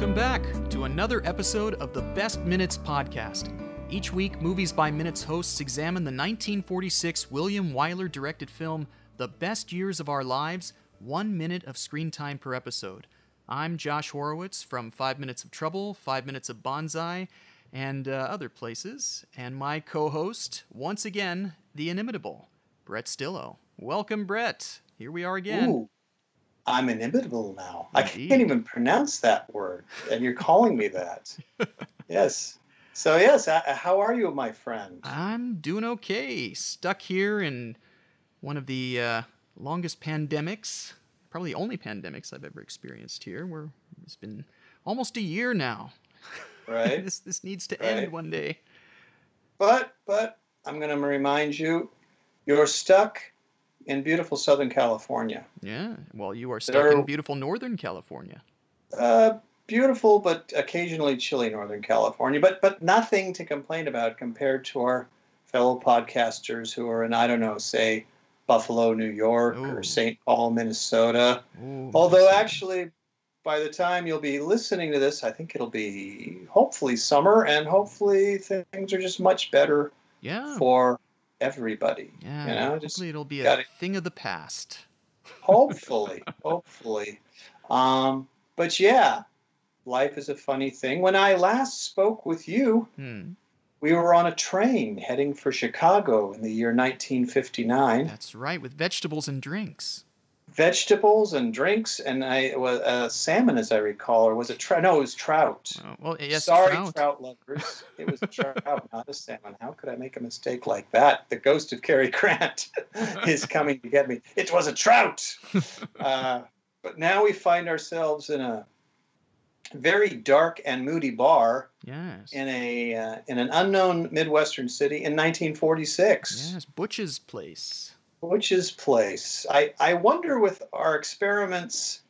Welcome back to another episode of the Best Minutes podcast. Each week, Movies by Minutes hosts examine the 1946 William Wyler directed film, The Best Years of Our Lives, one minute of screen time per episode. I'm Josh Horowitz from Five Minutes of Trouble, Five Minutes of Banzai, and uh, other places, and my co host, once again, the inimitable, Brett Stillo. Welcome, Brett. Here we are again. Ooh, I'm inimitable now. I can't even pronounce that word, and you're calling me that. yes. So yes, uh, how are you, my friend? I'm doing okay. Stuck here in one of the uh, longest pandemics, probably the only pandemics I've ever experienced here. Where it's been almost a year now. Right. this this needs to Right. end one day. but but I'm going to remind you, you're stuck in beautiful Southern California. Yeah. Well, you are stuck There- in beautiful Northern California. Uh, beautiful, but occasionally chilly Northern California. But but nothing to complain about compared to our fellow podcasters who are in I don't know, say Buffalo, New York, Ooh. or St. Paul, Minnesota. Ooh, Although actually, by the time you'll be listening to this, I think it'll be hopefully summer, and hopefully things are just much better yeah, for everybody. yeah. you know, just hopefully it'll be a gotta- thing of the past. Hopefully, hopefully. Um, but yeah, life is a funny thing. When I last spoke with you, Hmm. we were on a train heading for Chicago in the year 1959. That's right, with vegetables and drinks. Vegetables and drinks, and I was uh, salmon, as I recall, or was it trout? No, it was trout. Oh, well, yes, Sorry, trout. trout. lovers. It was a trout, not a salmon. How could I make a mistake like that? The ghost of Cary Grant is coming to get me. It was a trout. uh, but now we find ourselves in a very dark and moody bar Yes. in a uh, in an unknown midwestern city in 1946. Yes, Butch's place. Butch's place. I, I wonder with our experiments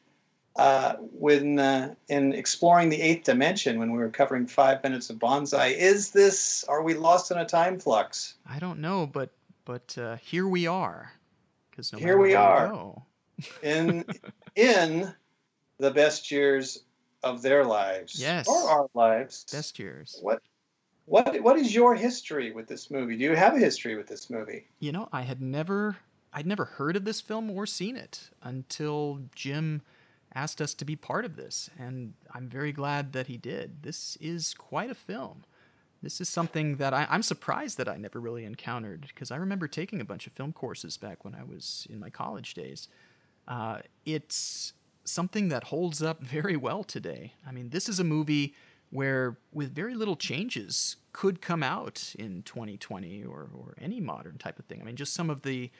uh, when uh, in exploring the eighth dimension when we were covering five minutes of banzai, is this are we lost in a time flux? I don't know, but but uh, here we are. Because no Here we are. In in the best years of their lives. Yes. Or our lives. Best years. What what what is your history with this movie? Do you have a history with this movie? You know, I had never I'd never heard of this film or seen it until Jim asked us to be part of this, and I'm very glad that he did. This is quite a film. This is something that I, I'm surprised that I never really encountered because I remember taking a bunch of film courses back when I was in my college days. Uh, it's something that holds up very well today. I mean, this is a movie where, with very little changes, could come out in 2020 or, or any modern type of thing. I mean, just some of the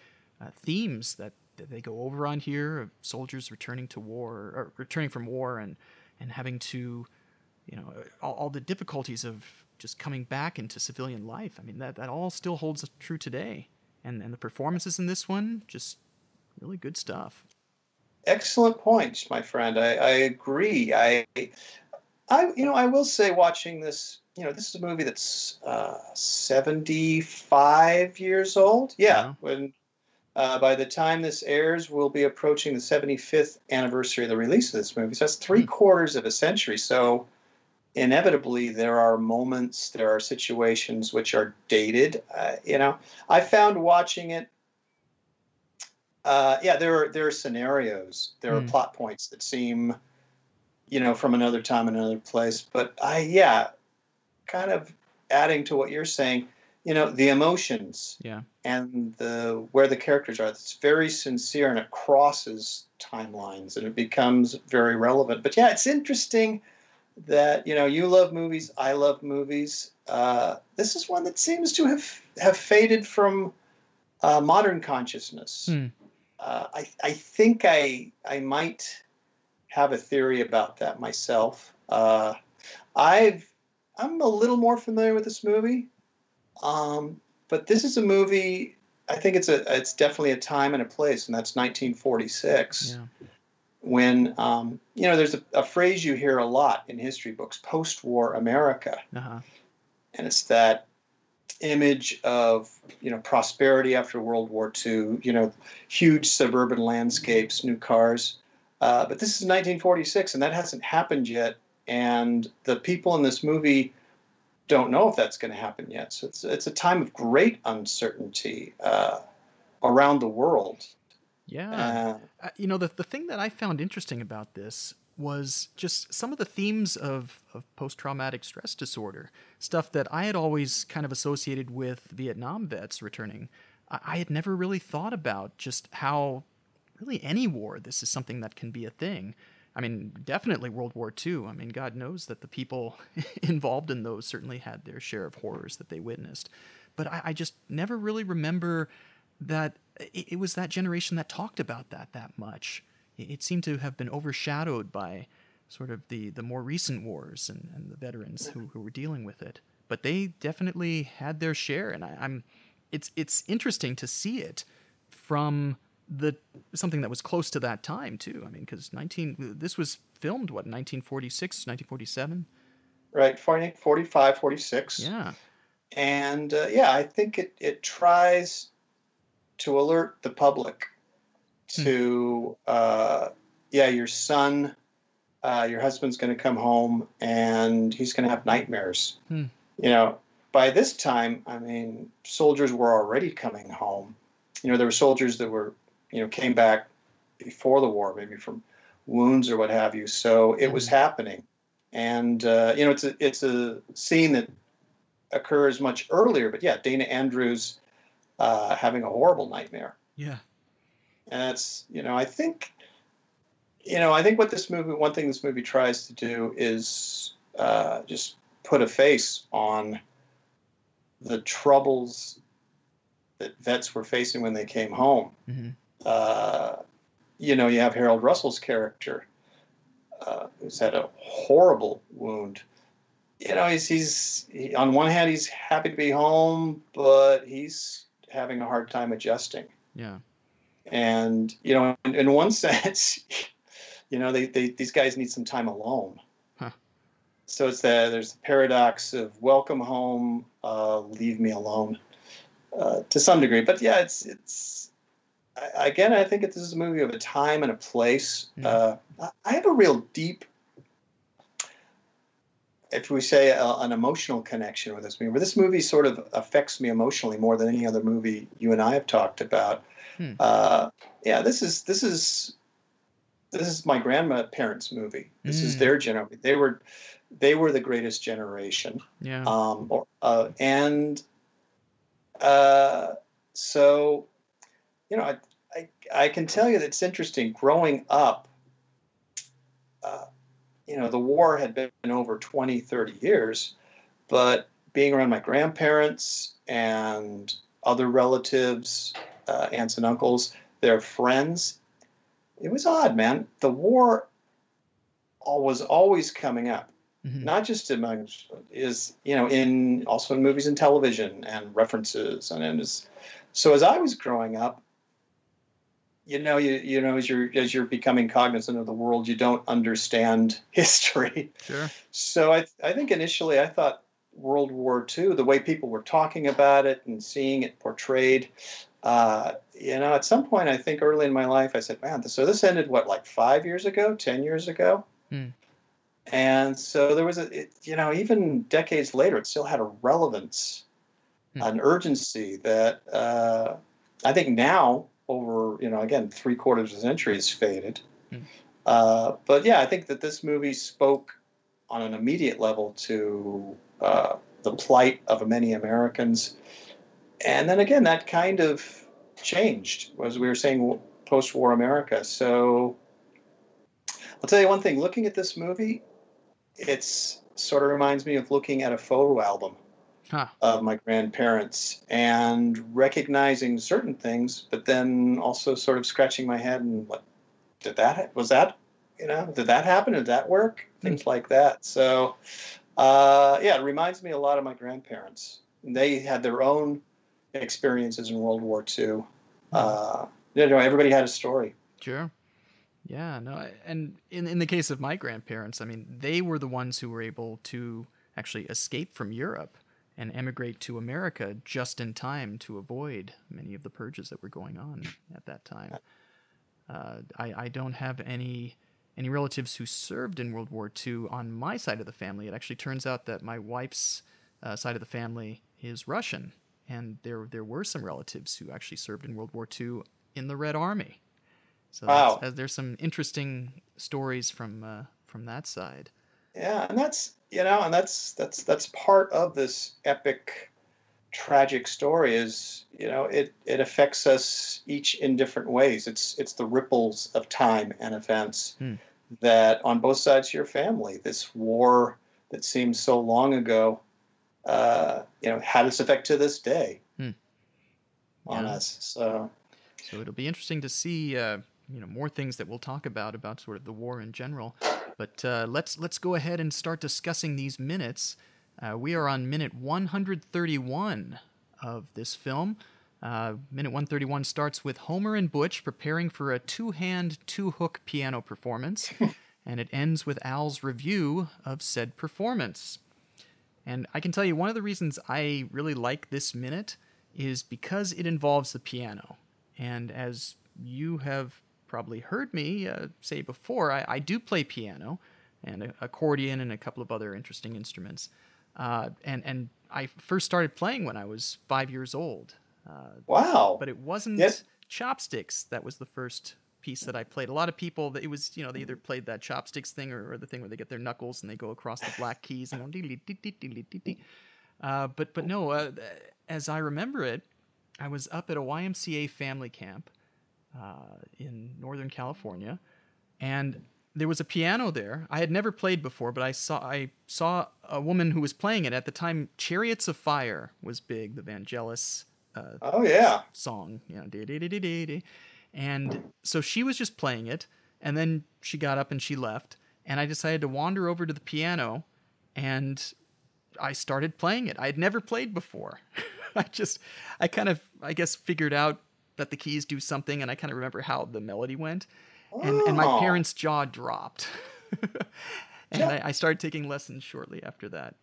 uh, themes that, that they go over on here of soldiers returning to war or returning from war and, and having to, you know, all, all the difficulties of just coming back into civilian life. I mean, that, that all still holds true today. And, and the performances in this one, just really good stuff. Excellent points, my friend. I, I agree. I, I, you know, I will say, watching this, you know, this is a movie that's uh, seventy-five years old. Yeah, when uh, by the time this airs, we'll be approaching the seventy-fifth anniversary of the release of this movie. So that's three Hmm. quarters of a century. So inevitably, there are moments, there are situations which are dated. Uh, you know, I found watching it uh, yeah, there are there are scenarios, there are Hmm. plot points that seem, you know, from another time and another place. But I, yeah, kind of adding to what you're saying, you know, the emotions Yeah. and the where the characters are. It's very sincere and it crosses timelines and it becomes very relevant. But yeah, it's interesting that you know you love movies, I love movies. Uh, this is one that seems to have have faded from uh, modern consciousness. Hmm. Uh, I I think I I might have a theory about that myself. Uh, I've I'm a little more familiar with this movie, um, but this is a movie. I think it's a it's definitely a time and a place, and that's 1946 Yeah. when um, you know there's a, a phrase you hear a lot in history books post-war america Uh-huh. and it's that image of you know prosperity after world war ii you know huge suburban landscapes new cars uh, but this is 1946 and that hasn't happened yet and the people in this movie don't know if that's going to happen yet. So it's it's a time of great uncertainty uh, around the world. Yeah, uh, you know the the thing that I found interesting about this was just some of the themes of, of post traumatic stress disorder, stuff that I had always kind of associated with Vietnam vets returning. I, I had never really thought about just how really any war this is something that can be a thing. I mean, definitely World War II. I mean, God knows that the people involved in those certainly had their share of horrors that they witnessed. But I, I just never really remember that it, it, was that generation that talked about that that much. It, it, seemed to have been overshadowed by sort of the, the more recent wars and, and the veterans who, who were dealing with it. But they definitely had their share, and I, I'm it's it's interesting to see it from the something that was close to that time too. I mean, because 19 this was filmed what 1946, 1947. Right, 40, 45, 46. Yeah. And uh, yeah, I think it it tries to alert the public hmm. to hmm. uh, yeah, your son, uh, your husband's going to come home and he's going to have nightmares. Hmm. You know, by this time, I mean, soldiers were already coming home. You know, there were soldiers that were you know came back before the war, maybe from wounds or what have you. So it was mm-hmm. happening, and uh, you know it's a it's a scene that occurs much earlier. But yeah, Dana Andrews uh, having a horrible nightmare. Yeah, and that's you know I think you know I think what this movie one thing this movie tries to do is uh, just put a face on the troubles that vets were facing when they came home. Mm-hmm uh, you know, you have Harold Russell's character, uh, who's had a horrible wound. You know, he's he's he, on one hand he's happy to be home, but he's having a hard time adjusting. Yeah. And you know, in, in one sense, you know, they, they these guys need some time alone. Huh. So it's the there's the paradox of welcome home, uh, leave me alone, uh, to some degree. But yeah, it's it's again, I think this is a movie of a time and a place. Uh, I have a real deep, if we say a, an emotional connection with this movie, where this movie sort of affects me emotionally more than any other movie you and I have talked about. Hmm. Uh, yeah, this is this is this is my grandparents' movie. This mm. is hmm. their generation. They were they were the greatest generation. Yeah. Um. Or, uh, and uh. So, you know, I, I, I can tell you that it's interesting. Growing up, uh, you know, the war had been over 20, 30 years, but being around my grandparents and other relatives, uh, aunts and uncles, their friends, it was odd, man. The war was always coming up. Mm-hmm. Not just among is you know in also in movies and television and references and, and as, so as I was growing up, you know you you know as you're as you're becoming cognizant of the world you don't understand history sure so i i think initially i thought world war ii the way people were talking about it and seeing it portrayed uh, you know at some point i think early in my life i said man so this ended what like five years ago ten years ago hmm. and so there was a it, you know even decades later it still had a relevance hmm. an urgency that uh, i think now over, you know, again, three quarters of a century has faded. Mm. Uh, but yeah, I think that this movie spoke on an immediate level to uh, the plight of many Americans. And then again, that kind of changed, as we were saying, post war America. So I'll tell you one thing looking at this movie, it's sort of reminds me of looking at a photo album huh. of my grandparents and recognizing certain things, but then also sort of scratching my head and what did that was that you know did that happen? Did that work? Hmm. Things like that. So uh, yeah, it reminds me a lot of my grandparents. They had their own experiences in World War II. Hmm. Uh, you know, everybody had a story. Sure. Yeah, no, and in in the case of my grandparents, I mean, they were the ones who were able to actually escape from Europe and emigrate to America just in time to avoid many of the purges that were going on at that time. Uh, I, I don't have any any relatives who served in World War II on my side of the family. It actually turns out that my wife's uh, side of the family is Russian, and there there were some relatives who actually served in World War II in the Red Army. So wow. uh, there's some interesting stories from uh, from that side. Yeah, and that's you know, and that's that's that's part of this epic, tragic story. Is you know, it it affects us each in different ways. It's it's the ripples of time and events Hmm. that on both sides of your family, this war that seems so long ago, uh, you know, had its effect to this day Hmm. on Yeah. us. So So it'll be interesting to see, uh, you know, more things that we'll talk about about sort of the war in general. But uh, let's let's go ahead and start discussing these minutes. Uh, we are on minute 131 of this film. Uh, minute 131 starts with Homer and Butch preparing for a two-hand, two-hook piano performance, and it ends with Al's review of said performance. And I can tell you one of the reasons I really like this minute is because it involves the piano. And as you have probably heard me uh, say before, I, I do play piano and a- accordion and a couple of other interesting instruments. Uh, and, and I first started playing when I was five years old. Uh, wow, but it wasn't Yes. chopsticks that was the first piece that I played. A lot of people, it was you know they either played that chopsticks thing or, or the thing where they get their knuckles and they go across the black keys and go. Uh, but but no, uh, as I remember it, I was up at a YMCA family camp uh, in Northern California, and there was a piano there. I had never played before, but I saw I saw a woman who was playing it at the time. Chariots of Fire was big, the Vangelis uh, oh yeah, song, you know, dee dee dee. And so she was just playing it, and then she got up and she left, and I decided to wander over to the piano, and I started playing it. I had never played before. I just, I kind of, I guess, figured out that the keys do something, and I kind of remember how the melody went, and and my Oh. parents' jaw dropped, and Ja- I, I started taking lessons shortly after that.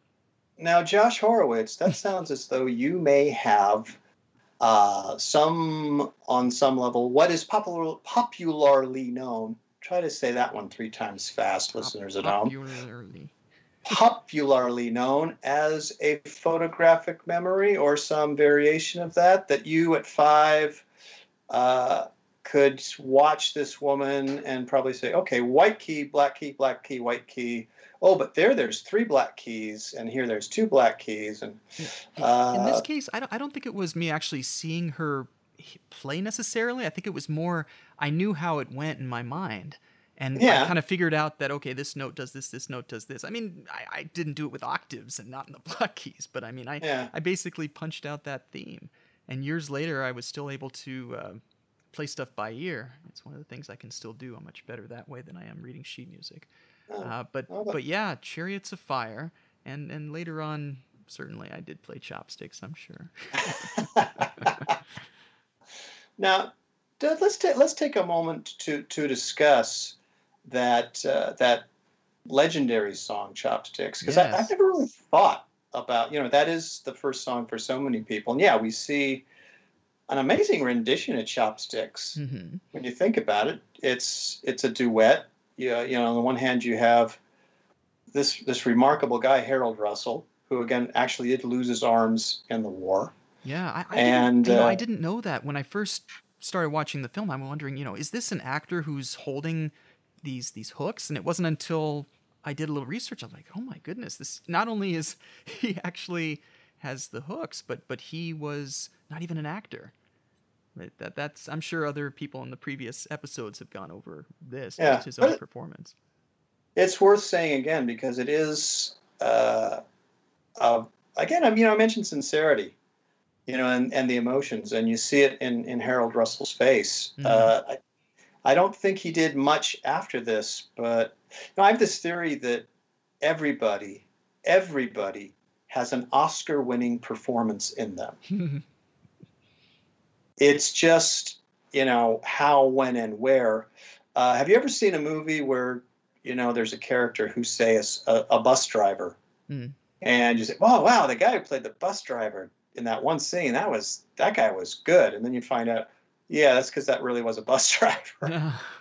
Now, Josh Horowitz, that sounds as though you may have uh, some, on some level, what is popular, popularly known. Try to say that one three times fast, listeners at home. Popularly. Popularly known as a photographic memory or some variation of that, that you at five uh, could watch this woman and probably say, okay, white key, black key, black key, white key. Oh, but there, there's three black keys, and here there's two black keys, and In uh, this case, I don't, I don't think it was me actually seeing her play necessarily. I think it was more I knew how it went in my mind. And I kind of figured out that, okay, this note does this, this note does this. I mean, I, I didn't do it with octaves and not in the black keys, but I mean, I, yeah. I basically punched out that theme. And years later, I was still able to uh, play stuff by ear. It's one of the things I can still do. I'm much better that way than I am reading sheet music. Oh, Uh, but oh, but- but yeah, Chariots of Fire, and and later on, certainly I did play chopsticks. I'm sure. now, let's take let's take a moment to to discuss that uh, that legendary song "Chopsticks" because Yes. I've never really thought about you know that is the first song for so many people, and yeah, we see an amazing rendition of "Chopsticks." hmm when you think about it, it's it's a duet. You, you know, on the one hand, you have this this remarkable guy Harold Russell, who again actually did lose his arms in the war. Yeah, I, I And, didn't, you know, I uh, didn't know that when I first started watching the film. I'm wondering, you know, is this an actor who's holding these these hooks? And it wasn't until I did a little research, I'm like, oh my goodness, this not only is he actually has the hooks, but but he was not even an actor. That, that that's I'm sure other people in the previous episodes have gone over this, Yeah, his own it- performance. It's worth saying again because it is uh, uh, again. I mean, I mentioned sincerity, you know, and, and the emotions, and you see it in in Harold Russell's face. Mhm. Uh, I, I don't think he did much after this, but know, I have this theory that everybody, everybody has an Oscar-winning performance in them. It's just you know how, when, and where. Uh, have you ever seen a movie where you know there's a character who say is a, a bus driver, Hmm. and you say, "Oh wow, the guy who played the bus driver in that one scene that was that guy was good," and then you find out, yeah, that's because that really was a bus driver.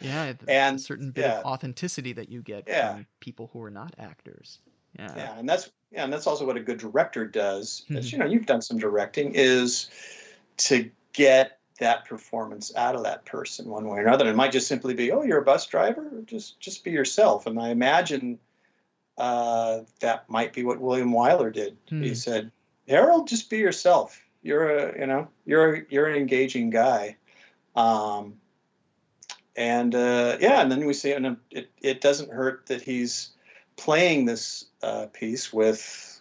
Yeah, a And certain bit yeah, of authenticity that you get yeah, from people who are not actors. Yeah. yeah, and that's yeah, and that's also what a good director does. As Mhm. you know, you've done some directing, is to get that performance out of that person one way or another. It might just simply be, oh, you're a bus driver, just just be yourself. And I imagine uh, that might be what William Wyler did. He Hmm. said, Harold, just be yourself. You're a, you know, you're you're an engaging guy. Um, and uh, yeah, and then we see, and it, it doesn't hurt that he's playing this uh, piece with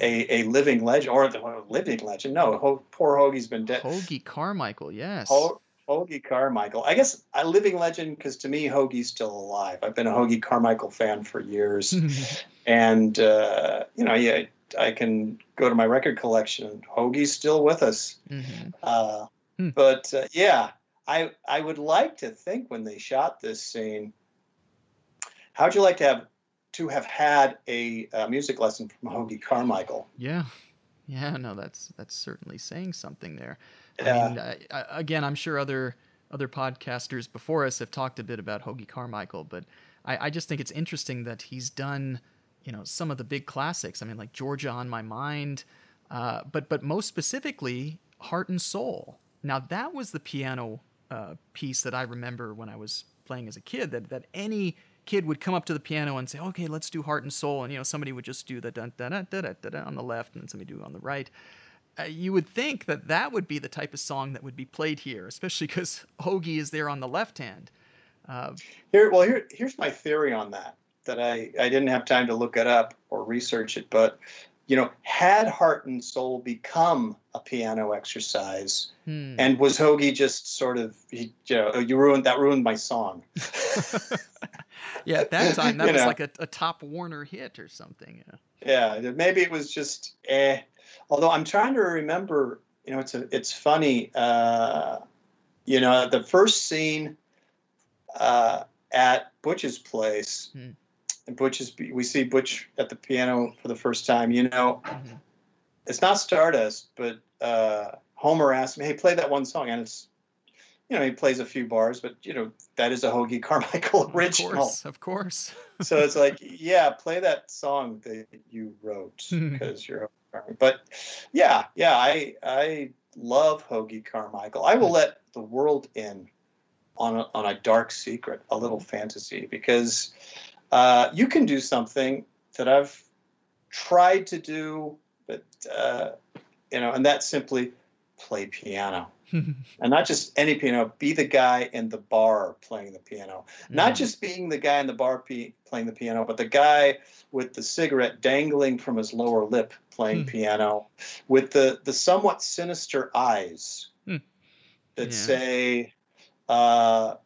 a, a living legend, or the living legend. No, Ho, poor Hoagy's been dead. Hoagy Carmichael, yes. Ho, Hoagy Carmichael. I guess a living legend because to me, Hoagy's still alive. I've been a Hoagy Carmichael fan for years, and uh, you know, yeah, I can go to my record collection. and Hoagy's still with us. Mhm. Uh, Hmm. But uh, yeah, I I would like to think when they shot this scene, how'd you like to have to have had a, uh music lesson from Hoagy Carmichael? Yeah. Yeah, no, that's that's certainly saying something there. I mean, I, I, again, I'm sure other other podcasters before us have talked a bit about Hoagy Carmichael, but I, I just think it's interesting that he's done, you know, some of the big classics. I mean, like Georgia on My Mind, uh, but but most specifically, Heart and Soul. Now that was the piano uh, piece that I remember when I was playing as a kid. That that any kid would come up to the piano and say, "Okay, let's do Heart and Soul," and you know, somebody would just do the dun dun dun dun dun, dun on the left, and somebody do it on the right uh, you would think that that would be the type of song that would be played here, especially because Hoagy is there on the left hand. Uh, Here, well, here here's my theory on that. That I I didn't have time to look it up or research it, but you know, had Heart and Soul become a piano exercise, hmm. and was Hoagy just sort of he, you know, "Oh, you ruined that ruined my song. yeah, at that time that You was know. like a, a top Warner hit or something. Yeah. Yeah, maybe it was just eh. Although I'm trying to remember, you know, it's a, it's funny. Uh, you know, the first scene uh, at Butch's place, Hmm. And Butch is we see Butch at the piano for the first time. You know, Mhm. it's not Stardust, but uh, Homer asked me, "Hey, play that one song," and it's. You know, he plays a few bars, but you know that is a Hoagy Carmichael Of original. course, of course. so it's like, yeah, play that song that you wrote because you're. a But yeah, yeah, I I love Hoagy Carmichael. I will let the world in on a, on a dark secret, a little fantasy, because uh, you can do something that I've tried to do, but uh, you know, and that's simply play piano. And not just any piano, be the guy in the bar playing the piano not Mhm. just being the guy in the bar p- playing the piano, but the guy with the cigarette dangling from his lower lip playing Hmm. piano, with the the somewhat sinister eyes Hmm. that Yeah. say, uh,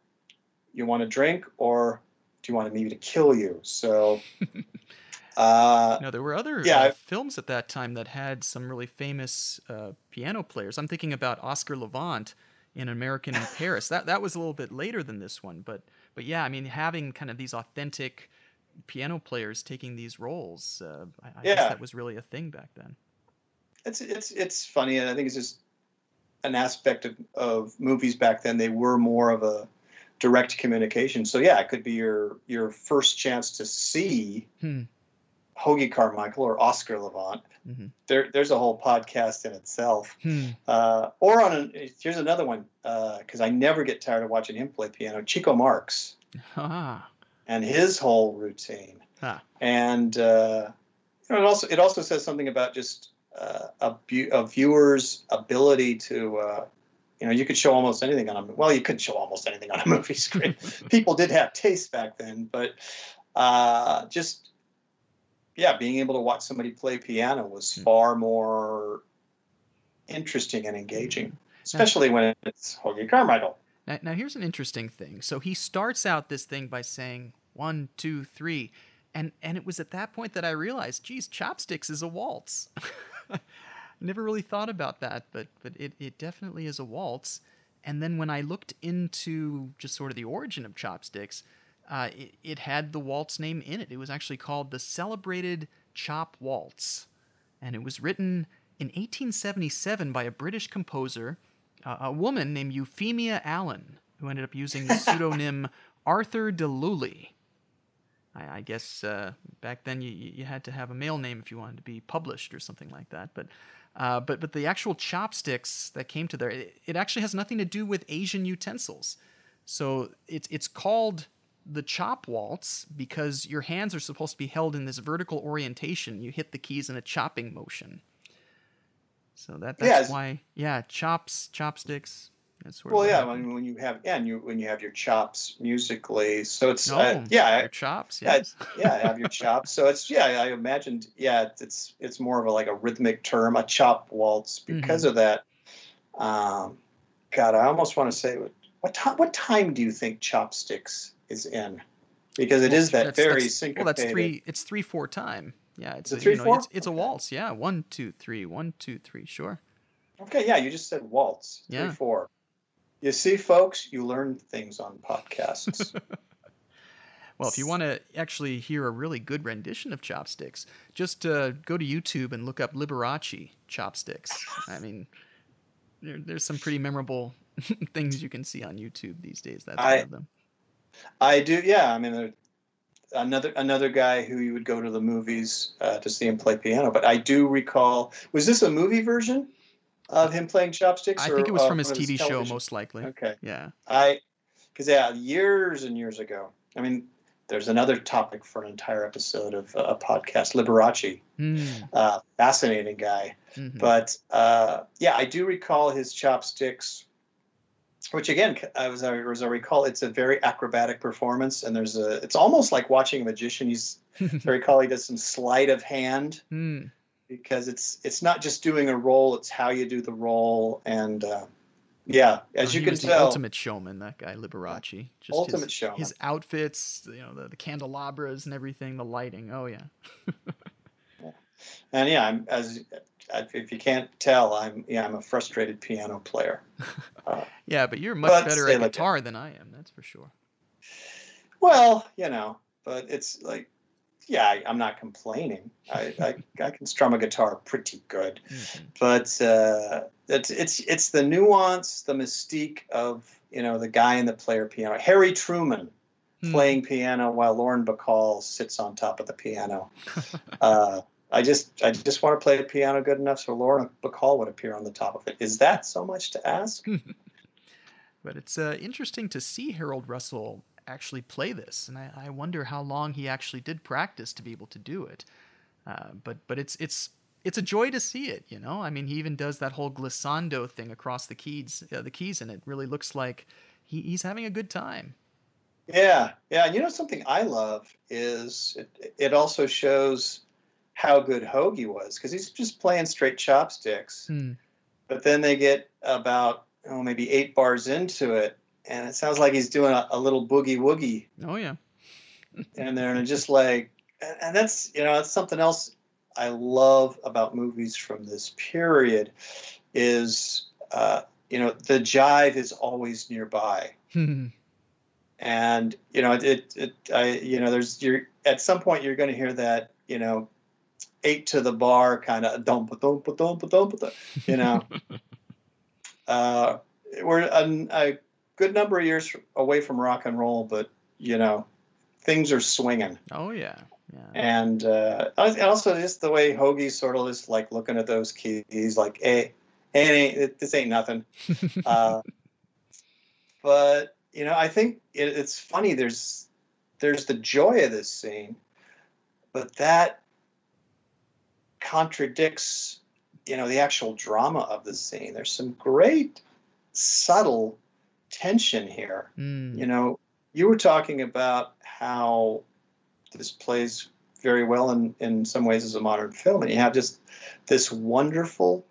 "You want a drink, or do you want me to kill you?" So, uh, No, there were other Yeah, uh, films at that time that had some really famous uh, piano players. I'm thinking about Oscar Levant in American in Paris. That that was a little bit later than this one, but but yeah, I mean having kind of these authentic piano players taking these roles, uh, I, I guess that was really a thing back then. it's it's it's funny, and I think it's just an aspect of, of movies back then. They were more of a direct communication. So yeah, it could be your your first chance to see Hmm. Hoagy Carmichael or Oscar Levant. Mhm. There, there's a whole podcast in itself. Hmm. Uh, or on an, here's another one because I never get tired of watching him play piano. Chico Marx Ah. and his whole routine. Ah. And uh, you know, it also it also says something about just uh, a, bu- a viewer's ability to. You know, you could show almost anything on a well, you couldn't show almost anything on a movie screen. People did have taste back then, but uh, just yeah, being able to watch somebody play piano was Hmm. far more interesting and engaging, especially when it's Hoagy Carmichael. Now, now here's an interesting thing. So he starts out this thing by saying one, two, three, and and it was at that point that I realized, geez, chopsticks is a waltz. Never really thought about that, but but it, it definitely is a waltz. And then when I looked into just sort of the origin of chopsticks, uh, it, it had the waltz name in it. It was actually called the Celebrated Chop Waltz, and it was written in 1877 by a British composer, uh, a woman named Euphemia Allen. who ended up using the pseudonym Arthur de Lulli. I, I guess uh, back then you, you had to have a male name if you wanted to be published or something like that. But uh, but but the actual chopsticks that came to there, it, it actually has nothing to do with Asian utensils. So it's it's called the chop waltz because your hands are supposed to be held in this vertical orientation. You hit the keys in a chopping motion. So that that's Yeah, why yeah chops chopsticks. That's sort Well, of yeah, when, when you have yeah, and you when you have your chops musically, so it's No, uh, yeah, your chops. yeah, Yes. yeah, have your chops. So it's yeah, I imagined yeah, it's it's more of a like a rhythmic term, a chop waltz because Mm-hmm. of that. Um, God, I almost want to say what what time what time do you think chopsticks is in? Because it Well, is that that's- very that's- syncopated. Well, that's three. It's three four time. Yeah, it's a, you know, 3/4? it's, it's a waltz. Yeah, one two three, one two three. Sure. Okay, yeah, you just said waltz. Three Yeah. four. You see, folks, you learn things on podcasts. Well, if you want to actually hear a really good rendition of chopsticks, just uh, go to YouTube and look up Liberace chopsticks. I mean, there, there's some pretty memorable things you can see on YouTube these days. That's I- one of them. I do, yeah. I mean, there- another another guy who you would go to the movies uh, to see him play piano. But I do recall, was this a movie version of him playing chopsticks? I or, think it was uh, from his TV show, most likely. Okay, Yeah. I because yeah, years and years ago. I mean, there's another topic for an entire episode of uh, a podcast, Liberace. Mm, Uh, fascinating guy. mhm. But uh, yeah, I do recall his chopsticks, which again, as I, as I recall, it's a very acrobatic performance, and there's a. It's almost like watching a magician. He's, I recall, he does some sleight of hand Mm, because it's it's not just doing a role; it's how you do the role, and uh, yeah, as Oh, you can tell, ultimate showman, that guy Liberace. Just ultimate his, showman. his outfits, you know, the, the candelabras and everything, the lighting. Oh yeah. and yeah, I'm as if you can't tell, I'm yeah, I'm a frustrated piano player. Yeah, but you're much But better at like guitar than I am. That's for sure. Well, you know, but it's like, yeah, I, I'm not complaining. I, I, I can strum a guitar pretty good, Mhm. but uh, it's it's it's the nuance, the mystique of you know the guy in the player piano, Harry Truman Hmm. playing piano while Lauren Bacall sits on top of the piano. uh, I just I just want to play the piano good enough so Lauren Bacall would appear on the top of it. Is that so much to ask? But it's uh, interesting to see Harold Russell actually play this, and I, I wonder how long he actually did practice to be able to do it. Uh, but but it's it's it's a joy to see it. You know, I mean, he even does that whole glissando thing across the keys, uh, the keys, and it really looks like he, he's having a good time. Yeah, yeah. And you know something I love is it, it also shows how good Hoagy was because he's just playing straight chopsticks. Hmm. But then they get about oh maybe eight bars into it, and it sounds like he's doing a, a little boogie woogie Oh yeah. in there, and just like, and and that's you know that's something else I love about movies from this period is uh, you know the jive is always nearby Hmm. and you know it, it i you know there's you're at some point you're going to hear that you know eight to the bar kind of dump dump dump dump you know uh we're a, a good number of years away from rock and roll but you know things are swinging oh yeah. Yeah. and uh also just the way hoagy sort of is like looking at those keys like hey hey it ain't, this ain't nothing uh, but you know, I think it, it's funny. There's there's the joy of this scene, but that contradicts you know the actual drama of the scene. There's some great subtle tension here. Hmm. You know, you were talking about how this plays very well in in some ways as a modern film, and you have just this wonderful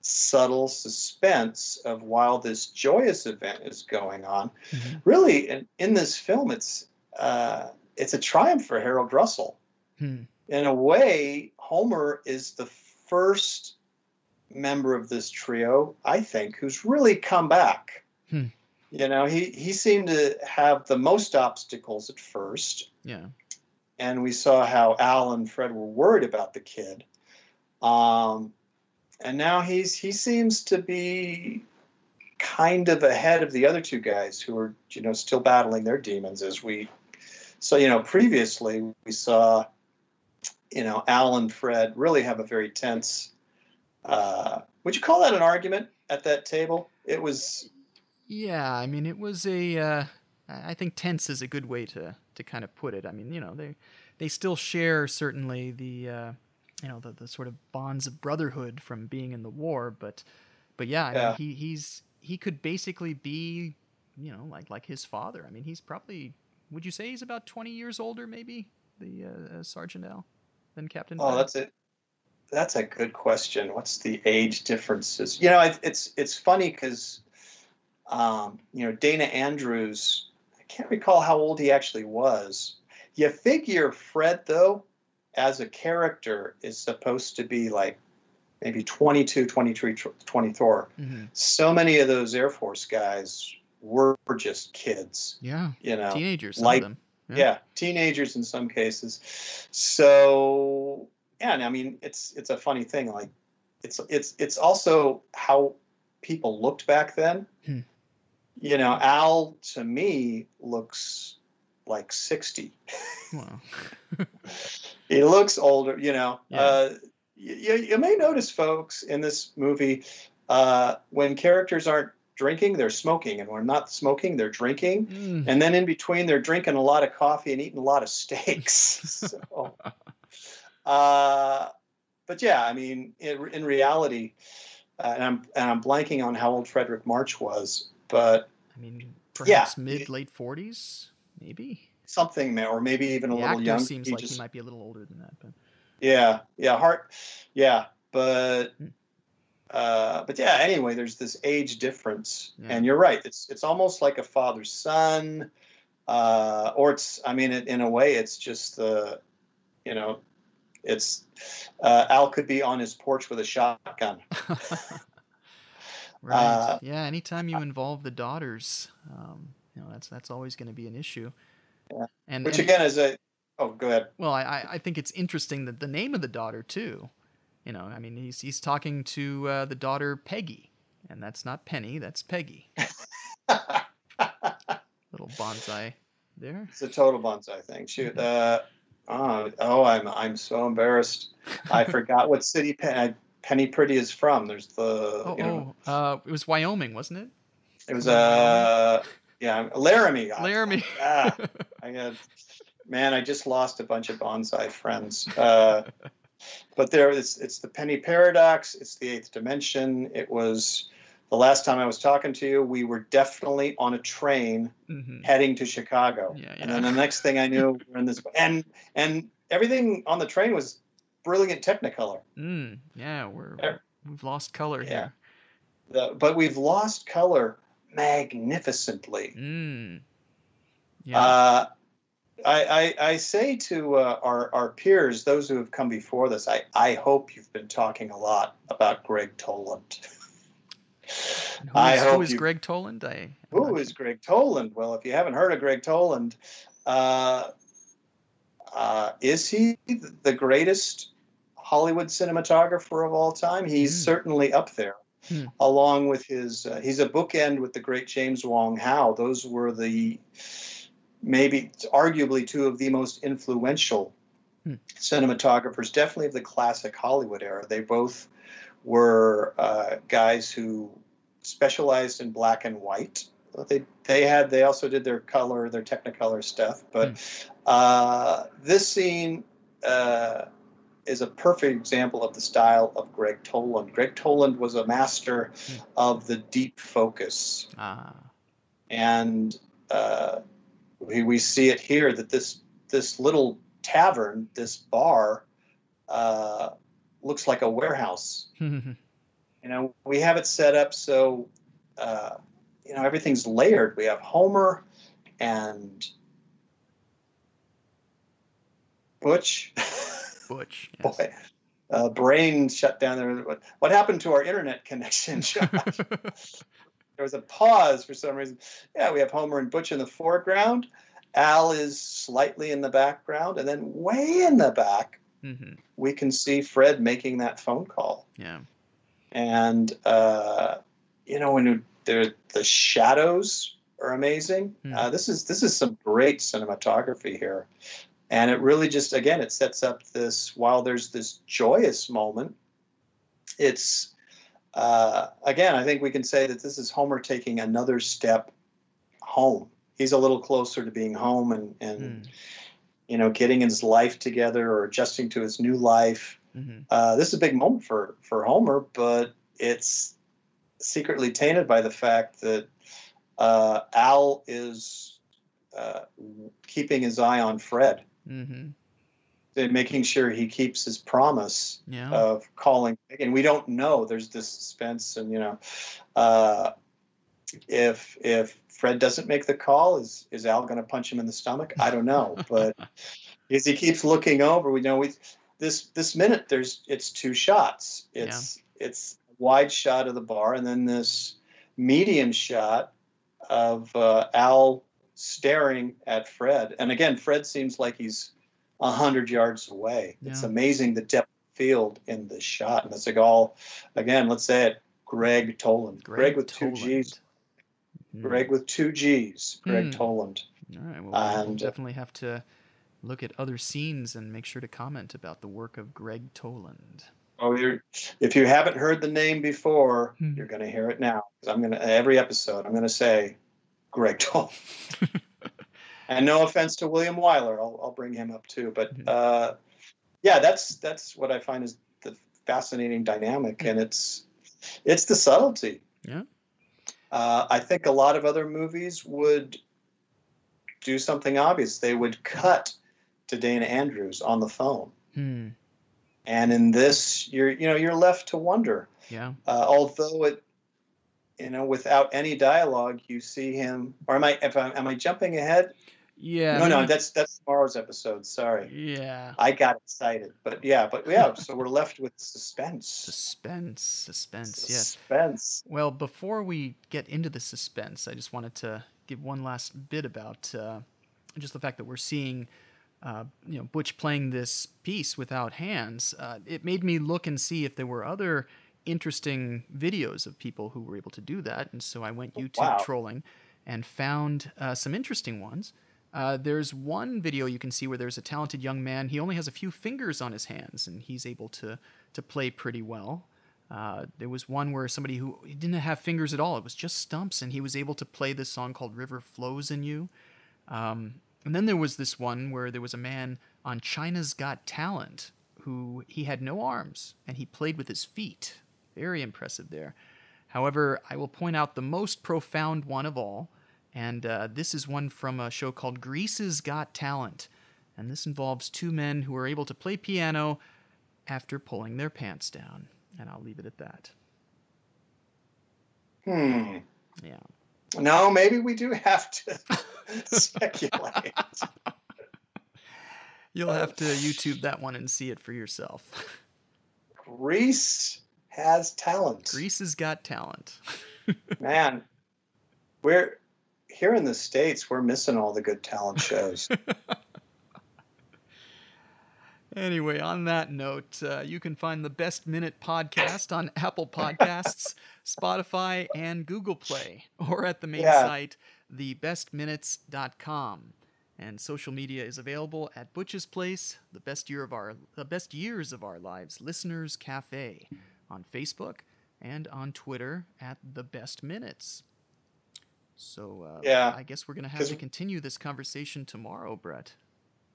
subtle suspense of while this joyous event is going on. Mhm. Really, in, in this film, it's uh, it's a triumph for Harold Russell. Hmm. In a way, Homer is the first member of this trio, I think, who's really come back. Hmm. You know, he he seemed to have the most obstacles at first, Yeah. and we saw how Al and Fred were worried about the kid. Um, and now he's he seems to be kind of ahead of the other two guys who are you know still battling their demons as we so you know previously we saw you know Al and Fred really have a very tense uh, would you call that an argument at that table it was yeah I mean it was a uh, I think tense is a good way to to kind of put it I mean you know they they still share certainly the uh, you know the, the sort of bonds of brotherhood from being in the war but but yeah, I Yeah. mean, he he's he could basically be, you know, like like his father. I mean, he's probably would you say he's about twenty years older, maybe the uh, uh, Sergeant Al than Captain? oh Fred? that's it that's a good question what's the age differences you know it, it's it's funny because um, you know Dana Andrews I can't recall how old he actually was you figure Fred though as a character is supposed to be like maybe 22 23 24 Mhm. so many of those air force guys were just kids Yeah, you know teenagers, some like- of them. Yeah. yeah. teenagers in some cases so yeah and i mean it's it's a funny thing like it's it's it's also how people looked back then Hmm. You know al to me looks like 60 Well, he looks older you know Yeah. uh, you, you may notice folks in this movie uh, when characters aren't drinking they're smoking and when not smoking they're drinking. Mm, and then in between they're drinking a lot of coffee and eating a lot of steaks. So, uh, but yeah i mean in, in reality uh, and i'm and i'm blanking on how old fredric march was but I mean, Yeah. perhaps mid late forties, maybe. something or maybe even a the little actor young seems he like just- he might be a little older than that, but yeah yeah heart yeah but Hmm. uh, but yeah anyway there's this age difference Yeah. and you're right it's it's almost like a father son uh, or it's i mean in, in a way it's just the you know it's uh, al could be on his porch with a shotgun right. Uh, yeah, anytime you involve the daughters, um, you know, that's that's always going to be an issue. Yeah. And, which and- again is a oh go ahead Well, I, I- think it's interesting that the name of the daughter too. You know, I mean, he's he's talking to uh, the daughter Peggy, and that's not Penny, that's Peggy. Little banzai there. it's a total banzai thing shoot uh, oh, oh i'm i'm so embarrassed i forgot what city Pen- penny priddy is from there's the Oh, you know oh, uh, it was Wyoming, wasn't it? It was uh yeah, Laramie. Laramie. Ah, I had man, I just lost a bunch of banzai friends. Uh, but there it's it's the penny paradox, it's the eighth dimension. It was the last time I was talking to you, we were definitely on a train hmm heading to Chicago. Yeah, yeah. And then the next thing I knew, we're in this and and everything on the train was brilliant technicolor. Mm, yeah, we're Er- we've lost color Yeah. here. The, but we've lost color magnificently. Mm. Yeah. Uh, I, I, I say to uh, our, our peers, those who have come before this, I, I hope you've been talking a lot about Gregg Toland. Who is, I hope is you- Gregg Toland? I Who is Gregg Toland? Well, if you haven't heard of Gregg Toland, uh, uh, is he the greatest Hollywood cinematographer of all time? He's Hmm. certainly up there, Hmm. along with his. Uh, he's a bookend with the great James Wong Howe. Those were the maybe arguably two of the most influential Hmm. cinematographers, definitely of the classic Hollywood era. They both were uh, guys who specialized in black and white. They they had they also did their color, their Technicolor stuff. But uh, this scene uh, is a perfect example of the style of Gregg Toland. Gregg Toland was a master of the deep focus, Ah. and uh, we we see it here that this this little tavern, this bar, uh, looks like a warehouse you know we have it set up so uh, you know everything's layered we have homer and butch Butch. Yes. boy uh, brain shut down there what, what happened to our internet connection Josh? there was a pause for some reason yeah we have homer and butch in the foreground al is slightly in the background and then way in the back hmm we can see fred making that phone call Yeah. and uh, you know when there the shadows are amazing. Hmm. Uh, this is this is some great cinematography here, and it really just again it sets up this while there's this joyous moment, it's uh, again I think we can say that this is Homer taking another step home. He's a little closer to being home and and Hmm. you know getting his life together or adjusting to his new life. hmm Uh, this is a big moment for for Homer, but it's secretly tainted by the fact that uh, Al is uh, keeping his eye on Fred, hmm and making sure he keeps his promise Yeah. of calling. And we don't know. There's this suspense, and you know, uh, if if Fred doesn't make the call, is is Al going to punch him in the stomach? I don't know, but as he keeps looking over, we know we this this minute there's it's two shots. It's it's a wide shot of the bar, and then this medium shot of uh, Al staring at Fred. And again, Fred seems like he's a hundred yards away. It's amazing the depth of field in this shot. And it's like all again, let's say it, Gregg Toland. Gregg, with two G's. Hmm. Gregg with two G's. Gregg Hmm. Toland. All right. Well, we'll definitely have to look at other scenes and make sure to comment about the work of Gregg Toland. Oh, you're if you haven't heard the name before, Hmm. you're gonna hear it now. I'm gonna every episode I'm gonna say Gregg Toland. and no offense to William Wyler, I'll, I'll bring him up too. But Mhm. uh, yeah, that's that's what I find is the fascinating dynamic, and it's it's the subtlety. Yeah. Uh, I think a lot of other movies would do something obvious. They would cut to Dana Andrews on the phone, Hmm. and in this, you're you know you're left to wonder. Yeah. Uh, although it, you know, without any dialogue, you see him. Or am I? If I am I jumping ahead? Yeah. no, no, that's that's tomorrow's episode. Sorry, Yeah. I got excited. But yeah, but yeah. so we're left with suspense. Suspense. Suspense. Yes. Suspense. Well, before we get into the suspense, I just wanted to give one last bit about uh, just the fact that we're seeing, uh, you know, Butch playing this piece without hands. Uh, it made me look and see if there were other interesting videos of people who were able to do that, and so I went YouTube wow. trolling and found uh, some interesting ones. Uh, there's one video you can see where there's a talented young man. He only has a few fingers on his hands, and he's able to to play pretty well. Uh, there was one where somebody who didn't have fingers at all; it was just stumps, and he was able to play this song called "River Flows in You." Um, and then there was this one where there was a man on China's Got Talent who he had no arms and he played with his feet. Very impressive there. However, I will point out the most profound one of all, and uh, this is one from a show called Greece's Got Talent. And this involves two men who are able to play piano after pulling their pants down. And I'll leave it at that. Hmm. Yeah. No, maybe we do have to speculate. You'll have to YouTube that one and see it for yourself. Greece has talent. Greece has got talent. Man, we're here in the states. We're missing all the good talent shows. Anyway, on that note, uh, you can find the Best Minute podcast on Apple Podcasts, Spotify, and Google Play, or at the main Yeah. site, thebestminutes.com. And social media is available at Butch's Place, the best year of our the best years of our lives, Listeners Cafe, on Facebook and on Twitter at the Best Minutes. So uh, Yeah, I guess we're gonna have to continue this conversation tomorrow, Brett.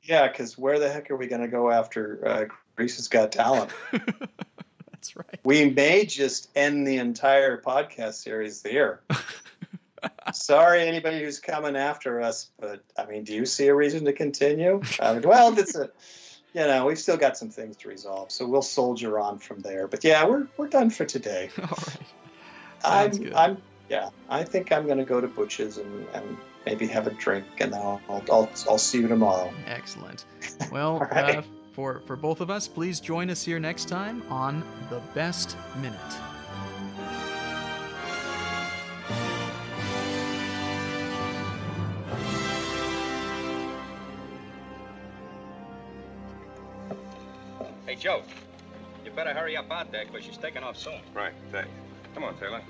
yeah, because where the heck are we going to go after uh, Greece has got talent? That's right. We may just end the entire podcast series there. Sorry, anybody who's coming after us, but I mean, do you see a reason to continue? I mean, well, it's a, you know, we've still got some things to resolve, so we'll soldier on from there. But yeah, we're we're done for today. All right. I'm Sounds good. I'm yeah, I think I'm going to go to Butch's and, and maybe have a drink, and then I'll I'll, I'll, I'll see you tomorrow. Excellent. Well, right. uh, for for both of us, please join us here next time on the Best Minute. Hurry up out there because she's taking off soon. Right, thanks. Come on, Taylor.